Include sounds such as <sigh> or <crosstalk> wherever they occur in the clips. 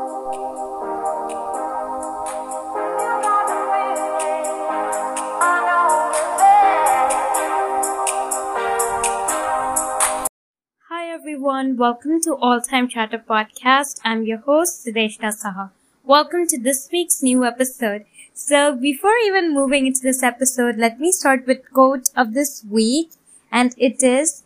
Hi everyone, welcome to All Time Chatter Podcast. I'm your host, Sudeshna Saha. Welcome to this week's new episode. So before even moving into this episode, let me start with quote of this week, and it is,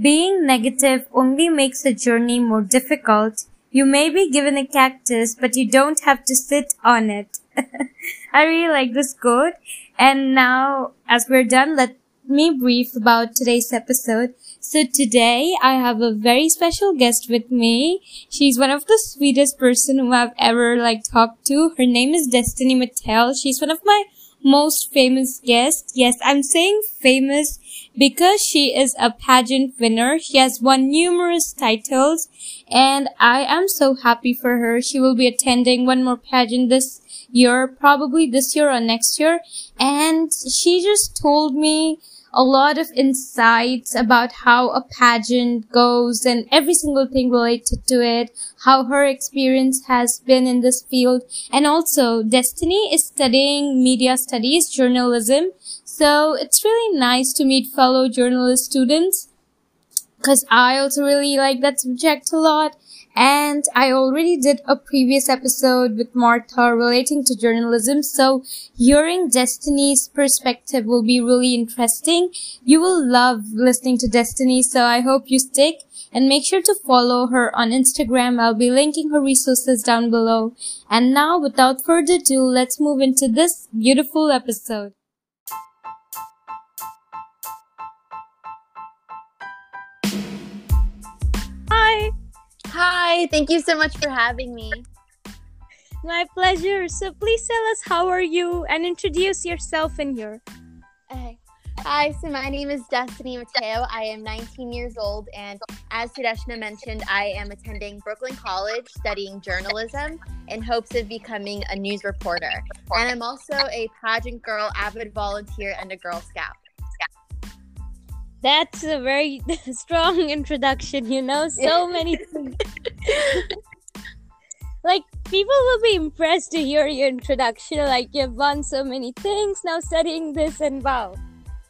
being negative only makes the journey more difficult. You may be given a cactus, but you don't have to sit on it. <laughs> I really like this quote. And now, as we're done, let me brief about today's episode. So today I have a very special guest with me. She's one of the sweetest person who I've ever like talked to. Her name is Destiny Mateo. She's one of my most famous guest. Yes, I'm saying famous because she is a pageant winner. She has won numerous titles and I am so happy for her. She will be attending one more pageant this year, probably this year or next year. And she just told me a lot of insights about how a pageant goes and every single thing related to it, how her experience has been in this field. And also, Destiny is studying media studies, journalism. So it's really nice to meet fellow journalist students because I also really like that subject a lot. And I already did a previous episode with Martha relating to journalism. So hearing Destiny's perspective will be really interesting. You will love listening to Destiny. So I hope you stick and make sure to follow her on Instagram. I'll be linking her resources down below. And now without further ado, let's move into this beautiful episode. Hi, thank you so much for having me. My pleasure. So please tell us how are you and introduce yourself in here. Okay. Hi, so my name is Destiny Mateo. I am 19 years old, and as Sudeshna mentioned, I am attending Brooklyn College studying journalism in hopes of becoming a news reporter. And I'm also a pageant girl, avid volunteer, and a Girl Scout. That's a very <laughs> strong introduction, you know, so many <laughs> things. Like people will be impressed to hear your introduction like you've done so many things now studying this and wow.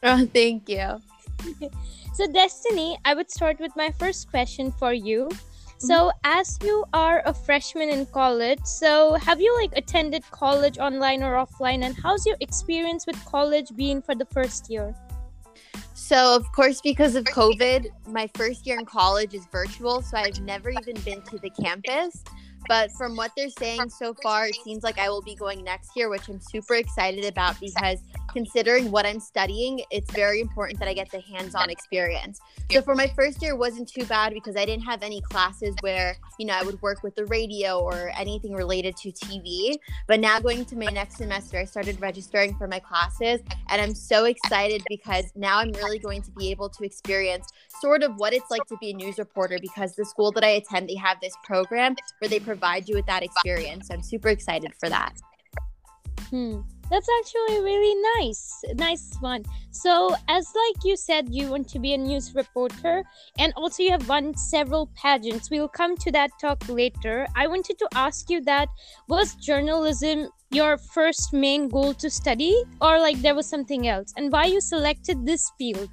Oh, thank you. <laughs> so destiny i would start with my first question for you. So mm-hmm. as you are a freshman in college so have you like attended college online or offline and how's your experience with college been for the first year So, of course, because of COVID, my first year in college is virtual, so I've never even been to the campus. But from what they're saying so far, it seems like I will be going next year, which I'm super excited about because considering what I'm studying, it's very important that I get the hands on experience. So for my first year, it wasn't too bad because I didn't have any classes where, you know, I would work with the radio or anything related to TV. But now going to my next semester, I started registering for my classes and I'm so excited because now I'm really going to be able to experience sort of what it's like to be a news reporter because the school that I attend, they have this program where they provide you with that experience. So I'm super excited for that. Hmm. That's actually really nice. Nice one. So, as like you said, you want to be a news reporter, and also you have won several pageants. We'll come to that talk later. I wanted to ask you that was journalism your first main goal to study, or like there was something else, and why you selected this field?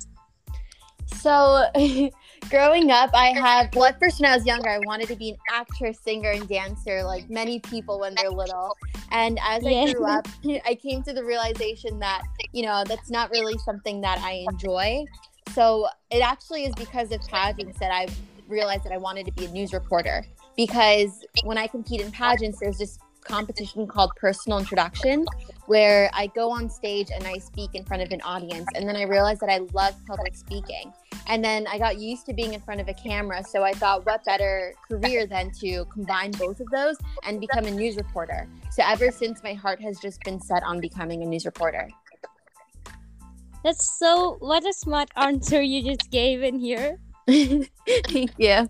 So, <laughs> growing up, I had, well, at first when I was younger, I wanted to be an actress, singer, and dancer, like many people when they're little. And as Yeah. I grew up, <laughs> I came to the realization that, you know, that's not really something that I enjoy. So, it actually is because of pageants that I realized that I wanted to be a news reporter. Because when I compete in pageants, there's this competition called personal introduction where I go on stage and I speak in front of an audience. And then I realized that I love public speaking. And then I got used to being in front of a camera. So I thought, what better career than to combine both of those and become a news reporter? So ever since, my heart has just been set on becoming a news reporter. That's so. What a smart answer you just gave in here. <laughs> Thank you.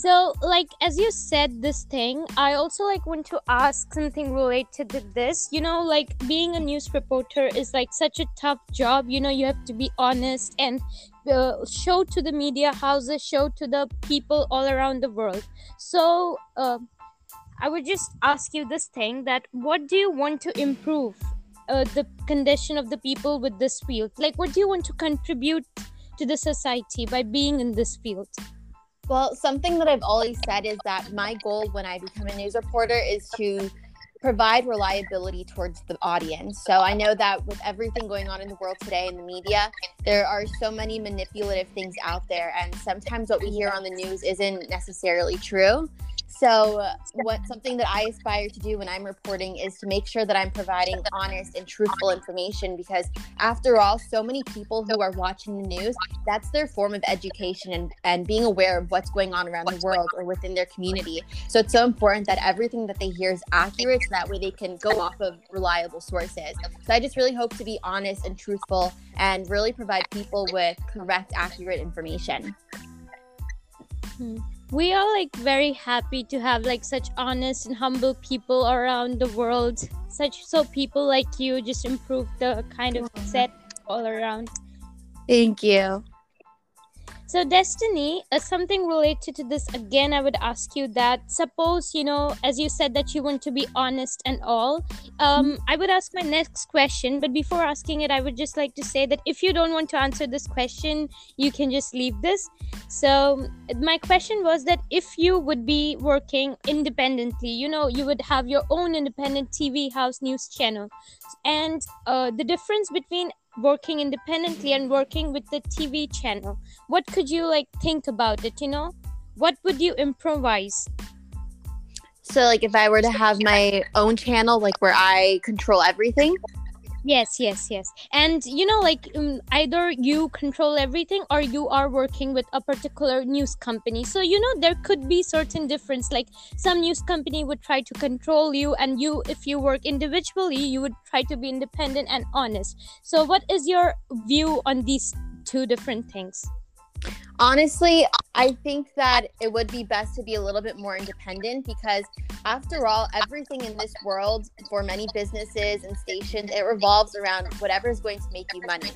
So, like as you said this thing, I also like want to ask something related to this. You know, like being a news reporter is like such a tough job. You know, you have to be honest and uh, show to the media houses, show to the people all around the world. So, uh, I would just ask you this thing that what do you want to improve uh, the condition of the people with this field? Like, what do you want to contribute to the society by being in this field? Well, something that I've always said is that my goal when I become a news reporter is to provide reliability towards the audience. So I know that with everything going on in the world today in the media, there are so many manipulative things out there, and sometimes what we hear on the news isn't necessarily true. So, what something that I aspire to do when I'm reporting is to make sure that I'm providing honest and truthful information because, after all, so many people who are watching the news, that's their form of education and, and being aware of what's going on around the world or within their community. So, it's so important that everything that they hear is accurate that way they can go off of reliable sources. So, I just really hope to be honest and truthful and really provide people with correct, accurate information. Hmm. We are like very happy to have like such honest and humble people around the world. Such so people like you just improve the kind of set all around. Thank you so, Destiny, uh, something related to this again, I would ask you that suppose, you know, as you said that you want to be honest and all, um, I would ask my next question. But before asking it, I would just like to say that if you don't want to answer this question, you can just leave this. So, my question was that if you would be working independently, you know, you would have your own independent TV house news channel. And uh, the difference between working independently and working with the TV channel. What could you like think about it, you know? What would you improvise? So like if I were to have my own channel like where I control everything, Yes, yes, yes. And you know, like um, either you control everything or you are working with a particular news company. So you know there could be certain difference. Like some news company would try to control you, and you, if you work individually, you would try to be independent and honest. So what is your view on these two different things? Honestly, I think that it would be best to be a little bit more independent because, after all, everything in this world for many businesses and stations, it revolves around whatever is going to make you money.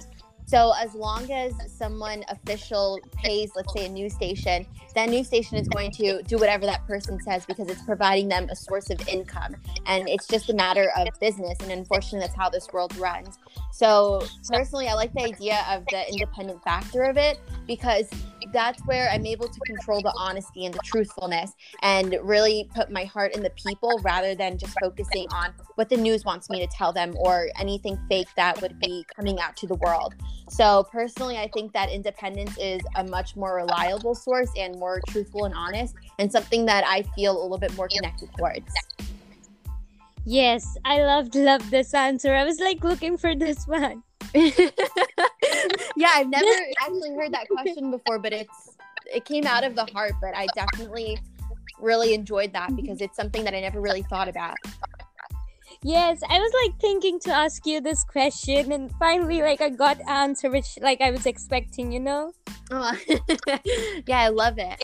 So as long as someone official pays, let's say a news station, that news station is going to do whatever that person says because it's providing them a source of income. And it's just a matter of business. And unfortunately, that's how this world runs. So personally, I like the idea of the independent factor of it because that's where I'm able to control the honesty and the truthfulness and really put my heart in the people rather than just focusing on what the news wants me to tell them or anything fake that would be coming out to the world. So, personally, I think that independence is a much more reliable source and more truthful and honest, and something that I feel a little bit more connected towards. Yes, I loved loved this answer. I was like looking for this one. <laughs> yeah, I've never <laughs> actually heard that question before, but it's it came out of the heart. But I definitely really enjoyed that because it's something that I never really thought about. Yes, I was like thinking to ask you this question, and finally, like I got answer which like I was expecting. You know. Oh. <laughs> yeah, I love it.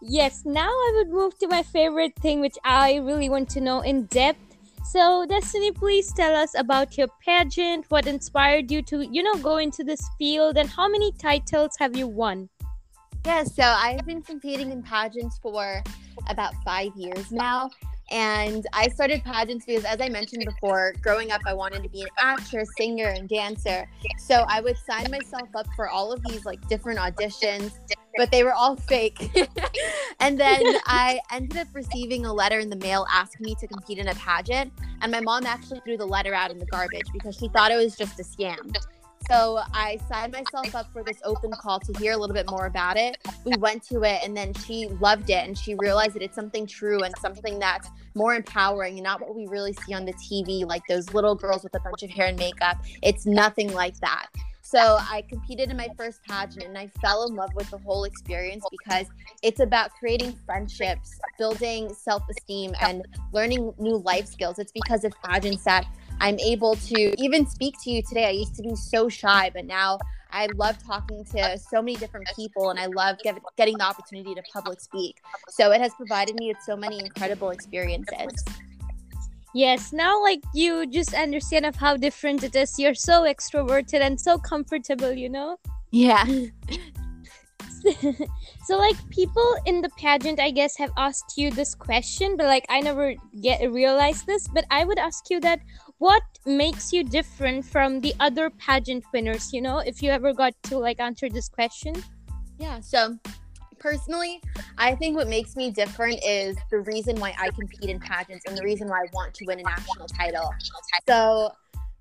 Yes, now I would move to my favorite thing, which I really want to know in depth so, Destiny, please tell us about your pageant, what inspired you to, you know, go into this field, and how many titles have you won? Yeah, so I've been competing in pageants for about five years now. And I started pageants because, as I mentioned before, growing up, I wanted to be an actress, singer, and dancer. So I would sign myself up for all of these like different auditions, but they were all <laughs> fake. <laughs> and then I ended up receiving a letter in the mail asking me to compete in a pageant. And my mom actually threw the letter out in the garbage because she thought it was just a scam. So I signed myself up for this open call to hear a little bit more about it. We went to it and then she loved it and she realized that it's something true and something that's more empowering and not what we really see on the TV, like those little girls with a bunch of hair and makeup. It's nothing like that. So I competed in my first pageant and I fell in love with the whole experience because it's about creating friendships, building self esteem, and learning new life skills. It's because of pageants that I'm able to even speak to you today. I used to be so shy, but now I love talking to so many different people and I love get, getting the opportunity to public speak. So it has provided me with so many incredible experiences. Yes, now like you just understand of how different it is. You're so extroverted and so comfortable, you know? Yeah. <laughs> So like people in the pageant, I guess, have asked you this question, but like I never get realized this. But I would ask you that what makes you different from the other pageant winners? You know, if you ever got to like answer this question. Yeah. So personally, I think what makes me different is the reason why I compete in pageants and the reason why I want to win a national title. So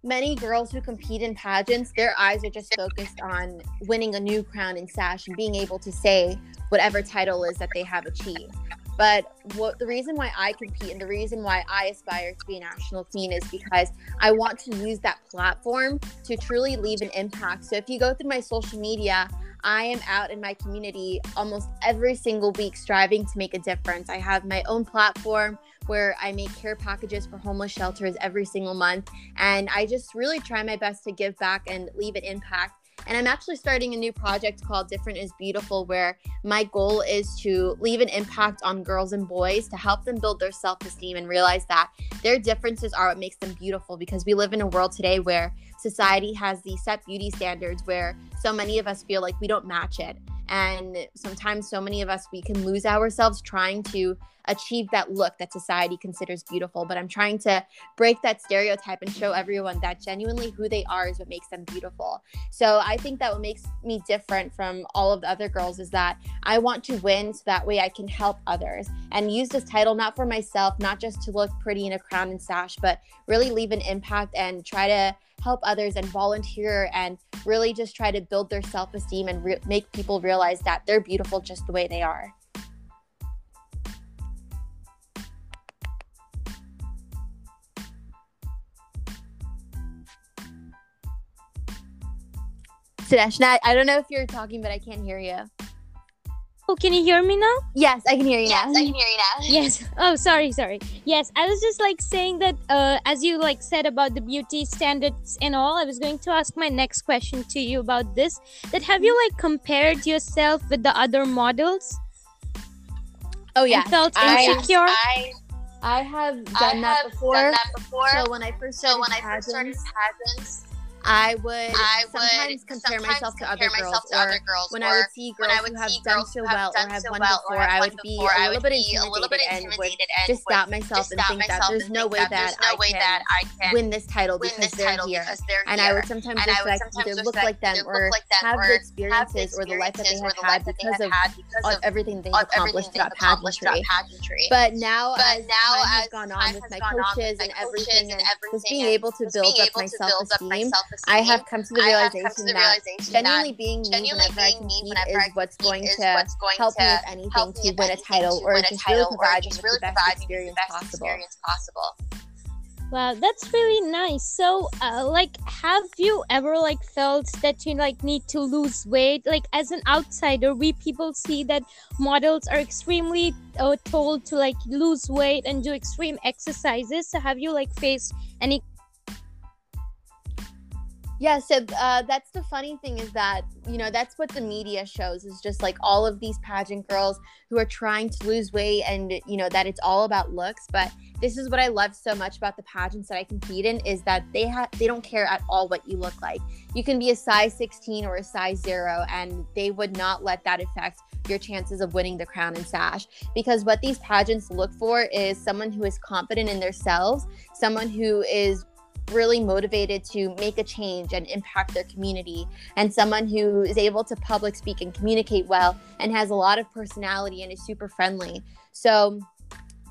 many girls who compete in pageants, their eyes are just focused on winning a new crown and sash and being able to say whatever title is that they have achieved. But what the reason why I compete and the reason why I aspire to be a national queen is because I want to use that platform to truly leave an impact. So if you go through my social media, I am out in my community almost every single week striving to make a difference. I have my own platform where I make care packages for homeless shelters every single month. And I just really try my best to give back and leave an impact and I'm actually starting a new project called Different is Beautiful, where my goal is to leave an impact on girls and boys to help them build their self esteem and realize that their differences are what makes them beautiful because we live in a world today where society has these set beauty standards where so many of us feel like we don't match it. And sometimes, so many of us, we can lose ourselves trying to achieve that look that society considers beautiful. But I'm trying to break that stereotype and show everyone that genuinely who they are is what makes them beautiful. So I think that what makes me different from all of the other girls is that I want to win so that way I can help others and use this title not for myself, not just to look pretty in a crown and sash, but really leave an impact and try to help others and volunteer and really just try to build their self esteem and re- make people realize that they're beautiful just the way they are. Sudeshna, I don't know if you're talking, but I can't hear you. Oh, can you hear me now? Yes, I can hear you yes, now. I can hear you now. <laughs> yes. Oh, sorry, sorry. Yes, I was just like saying that uh, as you like said about the beauty standards and all, I was going to ask my next question to you about this. That have you like compared yourself with the other models? Oh yeah, felt insecure. I, I have done I that have before. done that before. So when I first started so when I first started pageants, pageants, I would I sometimes would compare sometimes myself to compare other girls, to other girls, when I would see girls I would who have done so well or have won well before, I would be before, a little bit a little bit intimidated and intimidated just stop myself and think that there's no way that that there's no I way can that I can win this title because they're here. And. I would sometimes and I just would like sometimes either look like them or look like them have the experiences or the life that they have had because of had because of of everything they've accomplished throughout pageantry. But now, as time has gone on with my coaches and everything, just being able to build up my to build up my self-esteem, self-esteem, I have come to the I have come to realization the that realization genuinely being me genuinely whenever being me compete whenever I is what's going is to what's going help me with anything help to win a title or just really title or provide me just with really the best provide the experience best possible. experience possible. Wow, that's really nice. So, uh, like, have you ever like felt that you like need to lose weight? Like, as an outsider, we people see that models are extremely uh, told to like lose weight and do extreme exercises. So, have you like faced any? Yeah, so uh, that's the funny thing is that, you know, that's what the media shows is just like all of these pageant girls who are trying to lose weight and, you know, that it's all about looks. But this is what I love so much about the pageants that I compete in is that they have they don't care at all what you look like. You can be a size 16 or a size 0 and they would not let that affect your chances of winning the crown and sash because what these pageants look for is someone who is confident in themselves, someone who is really motivated to make a change and impact their community and someone who is able to public speak and communicate well and has a lot of personality and is super friendly. So,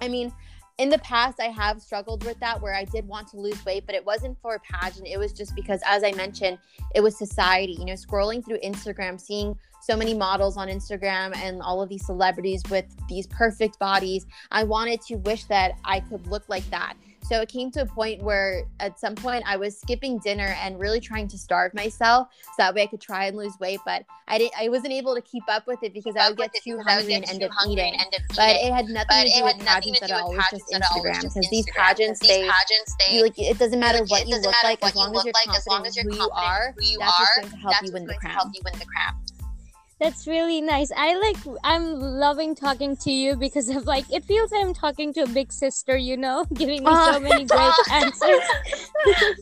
I mean, in the past, I have struggled with that where I did want to lose weight, but it wasn't for a pageant. It was just because, as I mentioned, it was society. You know, scrolling through Instagram, seeing so many models on Instagram and all of these celebrities with these perfect bodies, I wanted to wish that I could look like that. So it came to a point where at some point I was skipping dinner and really trying to starve myself so that way I could try and lose weight. But I didn't I wasn't able to keep up with it because I would get too hungry and end up eating. But it had nothing But to do with pageants at do all. It was just pageants at all. It was Instagram. Because these pageants, These they you, like it doesn't matter like, what you look like as long as you're like, as long confident as you're who you are. Who you that's are, going to help you win what's the going to help you win the crown. That's really nice. I like. I'm loving talking to you because of like. It feels like I'm talking to a big sister. You know, <laughs> giving me so many <laughs> great answers. <laughs>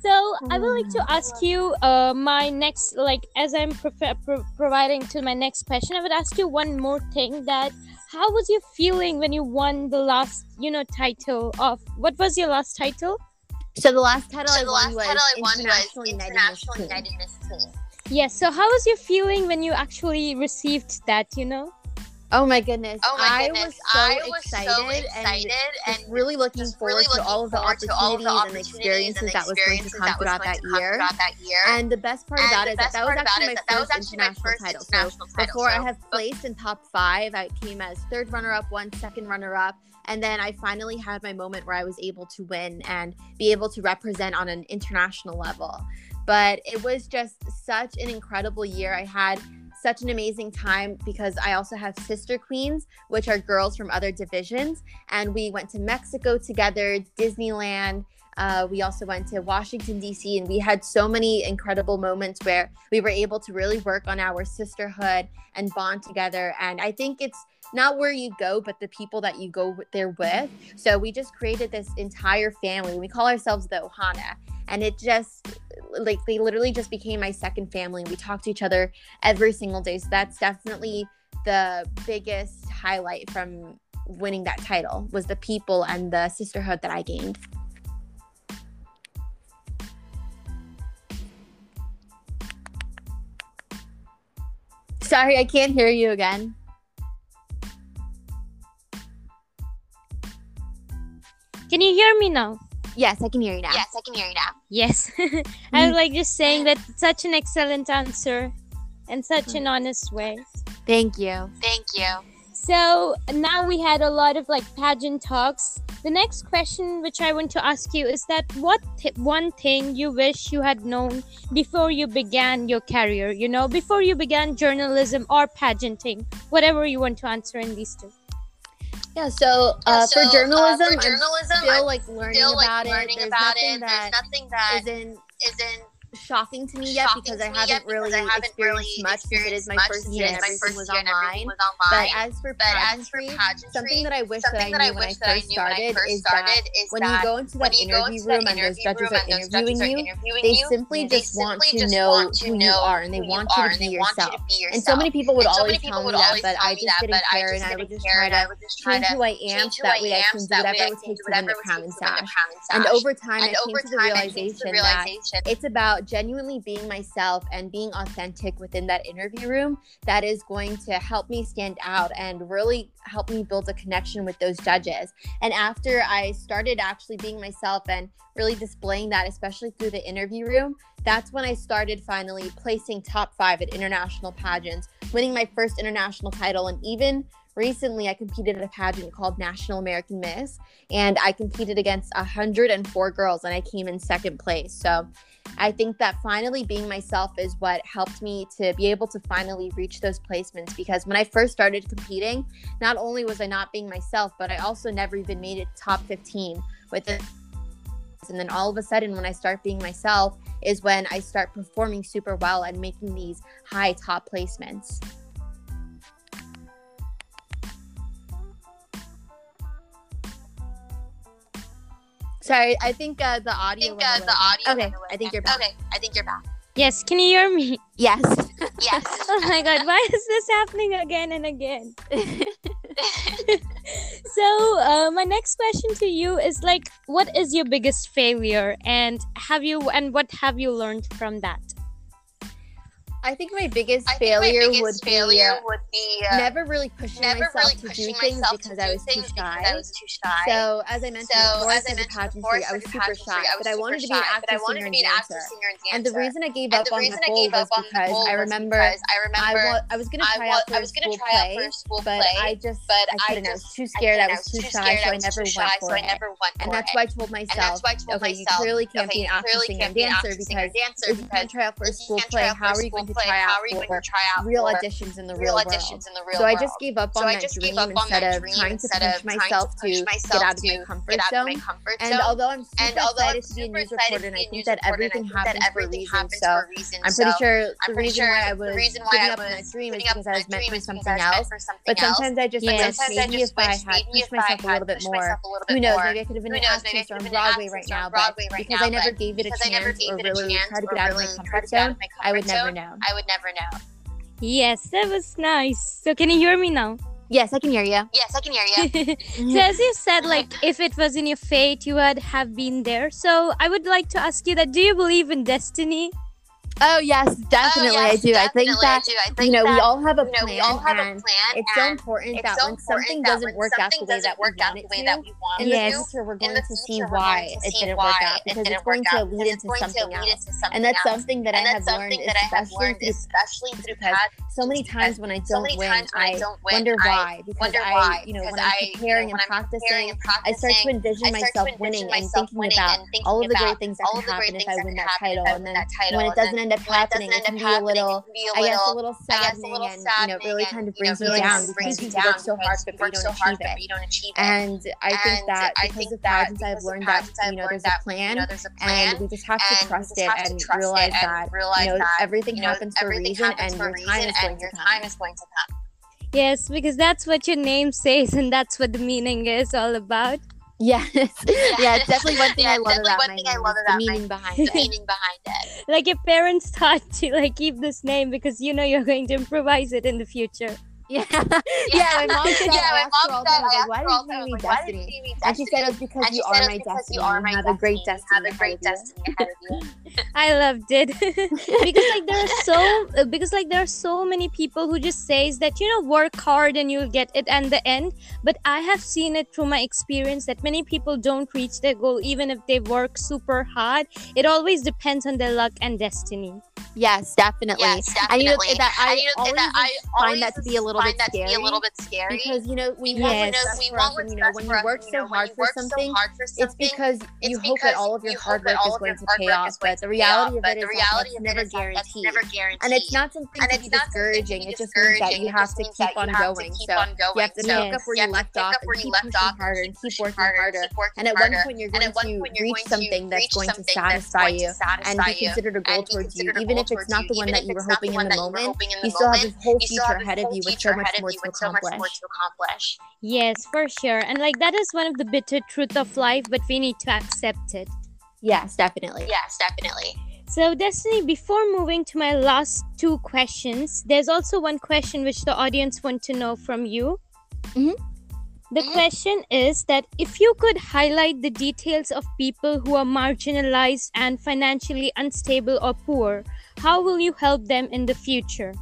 So I would like to ask you, uh, my next, like, as I'm prof- pro- providing to my next question, I would ask you one more thing. That how was you feeling when you won the last, you know, title of what was your last title? So the last title So I the won last was title I won International was United International Miss United Miss Teen. Yes. So how was your feeling when you actually received that? You know. Oh my goodness! Oh my I goodness! was so I was excited, so and excited just and really looking forward really to looking all of the forward to all of the opportunities and opportunities experiences that was going to come that throughout going that to come year. throughout that year. And the best part And about the it is that that was actually my is that that was first actually my international first title. So international title. before I So have placed in top five, I came as third runner-up, one second runner-up, and then I finally had my moment where I was able to win and be able to represent on an international level. But it was just such an incredible year. I had such an amazing time because I also have sister queens, which are girls from other divisions. And we went to Mexico together, Disneyland. Uh, we also went to Washington, D.C., and we had so many incredible moments where we were able to really work on our sisterhood and bond together. And I think it's not where you go, but the people that you go there with. So we just created this entire family. We call ourselves the Ohana. And it just, like, they literally just became my second family. We talk to each other every single day. So that's definitely the biggest highlight from winning that title was the people and the sisterhood that I gained. Sorry, I can't hear you again. Can you hear me now? Yes, I can hear you now. yes, I can hear you now. Yes. <laughs> I was like just saying that such an excellent answer and such an mm. honest way. Thank you. Thank you. So now we had a lot of like pageant talks. The next question, which I want to ask you, is that what th- one thing you wish you had known before you began your career? You know, before you began journalism or pageanting, whatever you want to answer in these two. Yeah, so, uh, so, for journalism, for journalism, I'm still I'm like learning still like about learning it. There's about nothing it. There's nothing that isn't isn't shocking to me yet shocking because I haven't yet really I haven't experienced really much since it is experienced my first year and my everything first was year and everything online. was online. But as for But as for pageantry, something that I wish that I something that I knew when I wish that I first knew when I started first is that started is when you that go into when that you go interview into that room and those interview judges room are and those interviewing judges are you, interviewing they you, simply they just want simply to just know want to who you know are and they who want you are to and be they want you yourself. to be yourself. And so many people would always tell me that, but I just didn't care and I would just care try I to would just try change who I am so that way I can do whatever it would can take do to win the crown and take to win the sash. and over time, And I came to the time, I came to the realization that it's about genuinely being myself and being authentic within that interview room that is going to help me stand out and really help me build a connection with those judges. And after I started actually being myself and really displaying that, especially through the interview room, that's when I started finally placing top five at international pageants, winning my first international title, and even recently I competed at a pageant called National American Miss, and I competed against 104 girls, and I came in second place. So I think that finally being myself is what helped me to be able to finally reach those placements because when I first started competing, not only was I not being myself, but I also never even made it top 15 with it. And then all of a sudden, when I start being myself, is when I start performing super well and making these high top placements. Sorry, I think uh, the I audio. think went uh, away the audio. Okay, went away I think you're back. Okay, I think you're back. Yes, can you hear me? Yes. Yes. <laughs> Oh my god, why is this happening again and again? <laughs> So, uh, my next question to you is like, what is your biggest failure, and have you and what have you learned from that? I think my biggest I think my failure biggest would failure be would be uh, uh, never really pushing never myself really to do pushing things myself because to I do was too things shy. because I was too shy. So as I mentioned So, before, as I mentioned pageantry, before, I was super shy, I was but I wanted to be an shy, active but I wanted singer and an dancer. singer and dancer. And the reason I gave up on the I goal was because I remember I I, remember I was gonna try out for I a school play, for a school but I just I I couldn't. I, was too scared. I was too shy, so I I never went for it. And that's why I told myself, I okay, you clearly can't be an clearly singer and dancer because if you can't try out for a school play, try out for how are you going like try how are you going to try out real auditions in the real, auditions world. in the real so world. I just gave up on so that I just dream gave up on instead that dream of trying to push myself to, push myself get, out to get out of my comfort zone. And although I'm super and although excited I'm super to be a news reporter, and I think that everything happens for a reason. So I'm pretty sure the reason why I was giving up on that dream is because I was meant for something else. But sometimes I just wish oh, maybe if I had pushed myself a little bit more, who knows? Maybe I could have been an actress on Broadway right now. Because I never gave it a chance or really tried to get out of my comfort zone, I would never know. I would never know. Yes, that was nice. So can you hear me now? Yes, I can hear you. Yes, I can hear you. <laughs> so as you said, like if it was in your fate, you would have been there. So I would like to ask you that: Do you believe in destiny? Oh yes, definitely oh, yes, I do. Definitely I think that I think you know that, we all have a plan. You know, we all have a plan. It's so important that when something that doesn't work out the way that we want it to, in yeah, the future we're going to see why it didn't work out because it's going to lead into something else. And that's something that I have learned, especially through so many times when I don't win, I wonder why. Because I, you know, when I'm preparing and practicing, I start to envision myself winning and thinking about all of the great things that can happen if I win that title, and then when it doesn't end up happening, it can, happening little, it can be a little, I guess, a little saddening, and, you know, really kind of brings you, know, really down brings you down work so hard, but you don't, achieve it. And I think that I because of pageants, I've learned that, you know, there's a plan and we just have to trust it and realize that, you know, everything happens for a reason and your time is going to come. Yes, because that's what your name says, and that's what the meaning is all about. Yes. Yeah, <laughs> yeah it's definitely one thing yeah, I love about one my thing name. I love about the meaning behind it. meaning behind it. Like your parents thought to like keep this name because you know you're going to improvise it in the future. Yeah, <laughs> yeah. yeah, my mom said, yeah, I mom said, I like, why did you name me Destiny? And she said it was because, you, are it because you are my have destiny. Have a great destiny. Have a great destiny. I loved it <laughs> because like there are so uh, because like there are so many people who just says that you know work hard and you'll get it at the end. But I have seen it through my experience that many people don't reach their goal even if they work super hard. It always depends on their luck and destiny. Yes, definitely. Yes, definitely. And you know that I, always, that I always find that to be a little little bit that scary. To be a little bit scary because you know we yes, we want. you know when you work so, hard, for something, it's because it's you hope that all of your hard work is going to pay off. But the reality of it is that's never guaranteed. Never guaranteed. And it's not something to be discouraging. It just means that you have to keep on going. So you have to pick up where you left off and keep pushing harder and keep working harder. And at one point you're going to reach something that's going to satisfy you and be considered a goal towards you, even if it's not the one that you were hoping in the moment. You still have this whole future ahead of you so much more to accomplish. Yes, for sure. And like that is one of the bitter truth of life, but we need to accept it. Yes, definitely. Yes, definitely. So, Destiny, before moving to my last two questions, there's also one question which the audience want to know from you. Mm-hmm. The mm-hmm. question is that if you could highlight the details of people who are marginalized and financially unstable or poor, how will you help them in the future?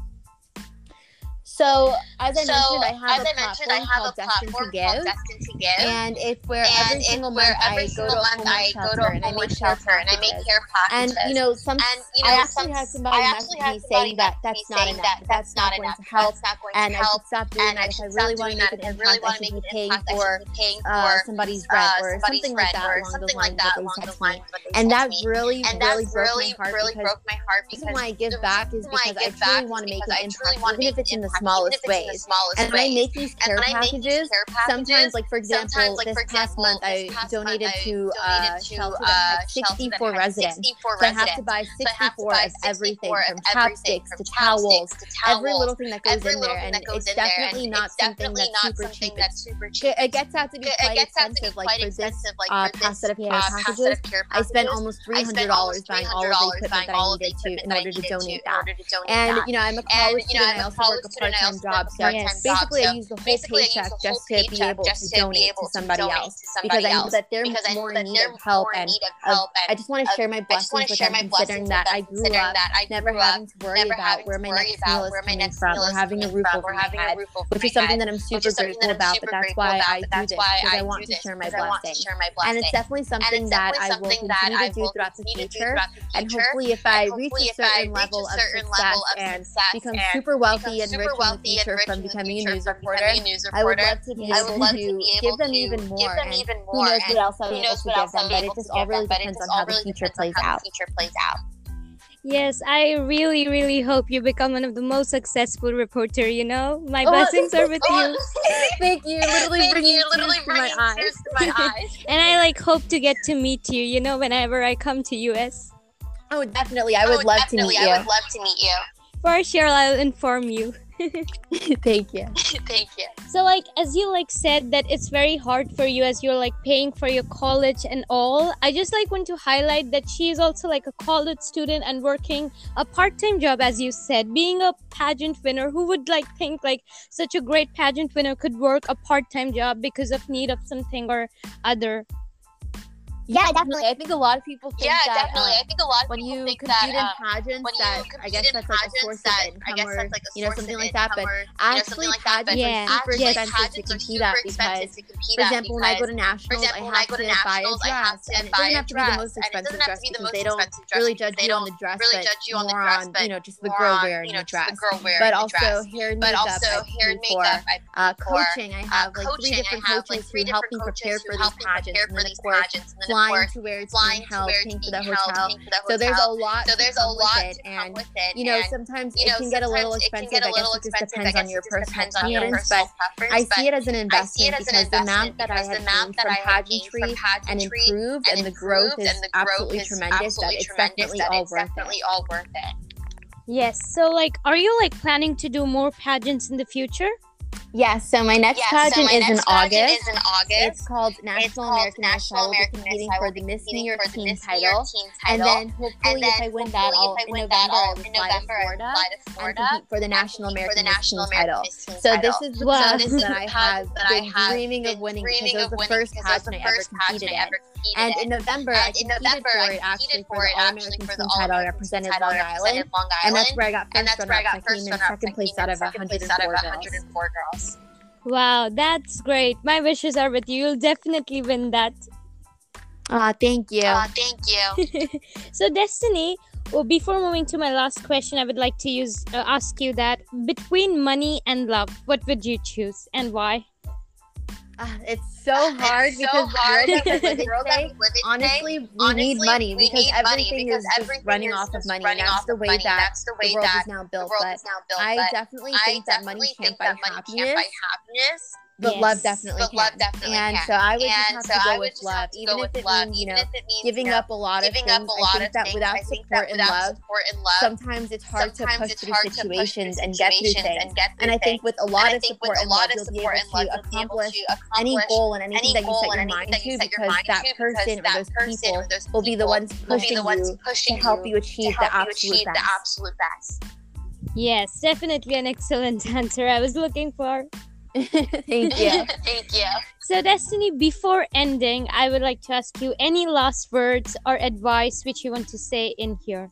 So, as I so, mentioned, I have, a, I platform I have a platform, Destined called Destined to Give. And if where and every single month every I go to a month, I go to a and I shelter and I make care packages. And you know, some and, you know, I actually had somebody message me saying that that's not enough. That that's not enough. Help, to help. And I should stop doing that I really want to make an impact. I uh, should be paying uh, for somebody's uh, rent or something like that along the lines And that really, really broke my heart because the reason why I give back is because I truly want to make an impact, even if it's in the smallest ways. The smallest and. I make these care, packages, make these care packages, Sometimes, like for example, like, for this past month, I uh, donated, to, shelter uh, 64 residents. I have to buy 64 of everything, from chopsticks to, to towels, every little thing that goes in there. And it's definitely not something that's super cheap. It gets out to be quite expensive, like for this past set of care packages. I spent almost $300 buying all of the equipment that I needed to in order to donate that. And, you know, I'm a college student. I also work a part part-time job. So yes. basically, job. I use the whole paycheck whole just to be able to, donate, able to, somebody donate else, to somebody because else because I know that they're because more need of help. And, and, I just want to share my blessings with them, considering that I grew up never having to worry about where my next meal is coming from, or having a roof over my head, which is something that I'm super grateful about. But that's why I do this because I want to share my blessings, and it's definitely something that I will continue to do throughout the future. And hopefully, if I reach a certain level of success and become super wealthy and rich wealthy and rich from becoming a news reporter. I would love to be able to, to give them even more. Give them even more. Who knows what else I'll be able to give them? But it just all really depends on how the future plays out. Yes, I really, really hope you become one of the most successful reporter. You know, my oh, blessings are with oh, you. <laughs> Thank you. Literally Thank bringing, you, literally tears, bringing to tears to my <laughs> eyes. and I like hope to get to meet you. You know, whenever I come to US. Oh, definitely. I oh, would oh, love to meet you. I would love to meet you. For sure, I'll inform you. <laughs> thank you. <laughs> Thank you. So like as you like said that it's very hard for you as you're like paying for your college and all i just like want to highlight that she is also like a college student and working a part-time job as you said being a pageant winner. Who would like think like such a great pageant winner could work a part-time job because of need of something or other? Yeah, definitely. I think a lot of people think yeah, that, definitely. Uh, I um, think a lot of when you um, compete in pageants, that I guess that's like a source that, of income, or, like you know something like that. But or, actually, know, pageants yeah. are super yeah. expensive to compete at because, for example, when I go to nationals, I have to buy a dress, and it doesn't have to be the most expensive dress because they don't really judge you on the dress, but more on you know just the girl wearing the dress. But also hair and makeup, hair and makeup, coaching. I have like three different coaches who help me prepare for these pageants, and then of course flying to where it's flying being held, paying for the hotel. So there's a lot. So there's a lot it. and you know sometimes it can get a little expensive. I guess it just depends on your personal preference. But I see it as an investment because the amount that I have gained from pageantry and improved and the growth is absolutely tremendous. That it's definitely all worth it. Yes. So, like, are you like planning to do more pageants in the future? Yes. Yeah, so my next yeah, pageant, so my is, next in pageant is, in August. It's called National it's called American National Miss. American competing for the Miss New York teen, title. And then hopefully, and then if I win that, I'll, in November, I'll fly, November, to Florida, Florida and compete for the National American, the National American title. title. So this is the so one <laughs> that I have been dreaming of winning because it was the first pageant I ever competed in and in November, and I in November, for it actually for, it actually for the All American title represented Long Island, Long Island, and that's where I got first. runner-up where second place out of 104 girls. Wow, that's great. My wishes are with you. You'll definitely win that. Ah, uh, thank you. Ah, uh, thank you. <laughs> so, Destiny, well, before moving to my last question, I would like to use uh, ask you that between money and love, what would you choose and why? Uh, it's so ah, hard it's because so hard honestly, we honestly, need money we because, need everything, because is everything is running off of money. Running that's, the way. That that's the way world that is now built. But, now built, I definitely think that money can't, buy, happiness, but yes. love definitely but can. love definitely and can. so I would and just have so to go with love, even, if it means you know, giving up a lot of things. Lot I think of that things. without, think support, that and without love, support, and love, sometimes it's hard, sometimes to, push it's hard to push through situations and get through things. And, get through and I think with a lot of support and love, you'll be able to accomplish any goal and anything that you set your mind to, because that person or those people will be the ones pushing you to help you achieve the absolute best. Yes, definitely an excellent answer I was looking for. Thank you. <laughs> Thank you. So, Destiny, before ending, I would like to ask you any last words or advice which you want to say in here.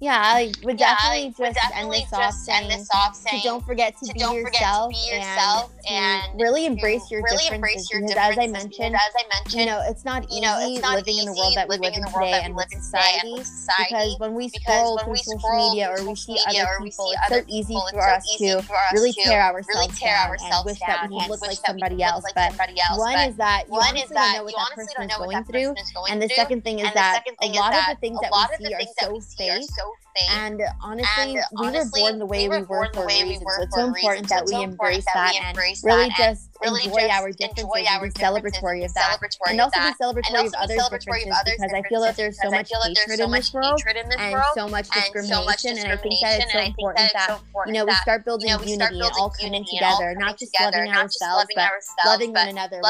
Yeah, I would definitely just, definitely end, this just end this off saying, to don't forget to, to be, yourself, to be yourself and, and really embrace your really differences. Embrace your differences. As I mentioned, as I mentioned, you know, it's not easy, you know, it's not living easy in the world that we live in, today, and in society, society, because when we scroll through social media or we see other people, it's so easy people, for us to really tear ourselves down and wish that we look like somebody else. But one is that you honestly don't know what that person is going through, and the second thing is that a lot of the things that we see are so fake yourself and honestly, and we honestly, were born the way we were, we were for a reason. So it's so important that, we, embrace that, we embrace that, and, really just really enjoy just our differences enjoy our and be celebratory of that. And also that. be celebratory, of, others differences because I feel that there's so much hatred in this world and so much discrimination. And I think that it's so important that, you know, we start building unity and all coming together, not just loving ourselves, but loving one another,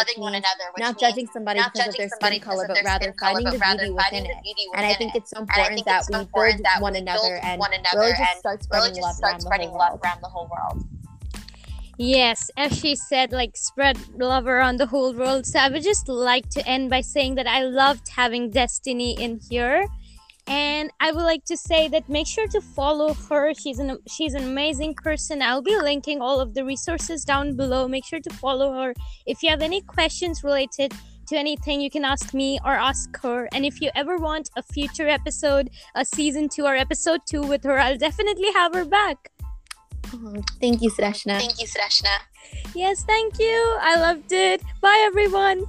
not judging somebody because of their skin color, but rather finding the beauty within it. And I think it's so important that we build one another build and one another really just and start spreading, really just start spreading love around the whole world. Yes, as she said, like spread love around the whole world. So I would just like to end by saying that I loved having Destiny in here. And I would like to say that make sure to follow her. She's an she's an amazing person. I'll be linking all of the resources down below. Make sure to follow her. If you have any questions related to anything, you can ask me or ask her. And if you ever want a future episode, a season two or episode two with her, I'll definitely have her back. Oh, thank you, Sudeshna. Thank you, Sudeshna. Yes, thank you. I loved it. Bye everyone.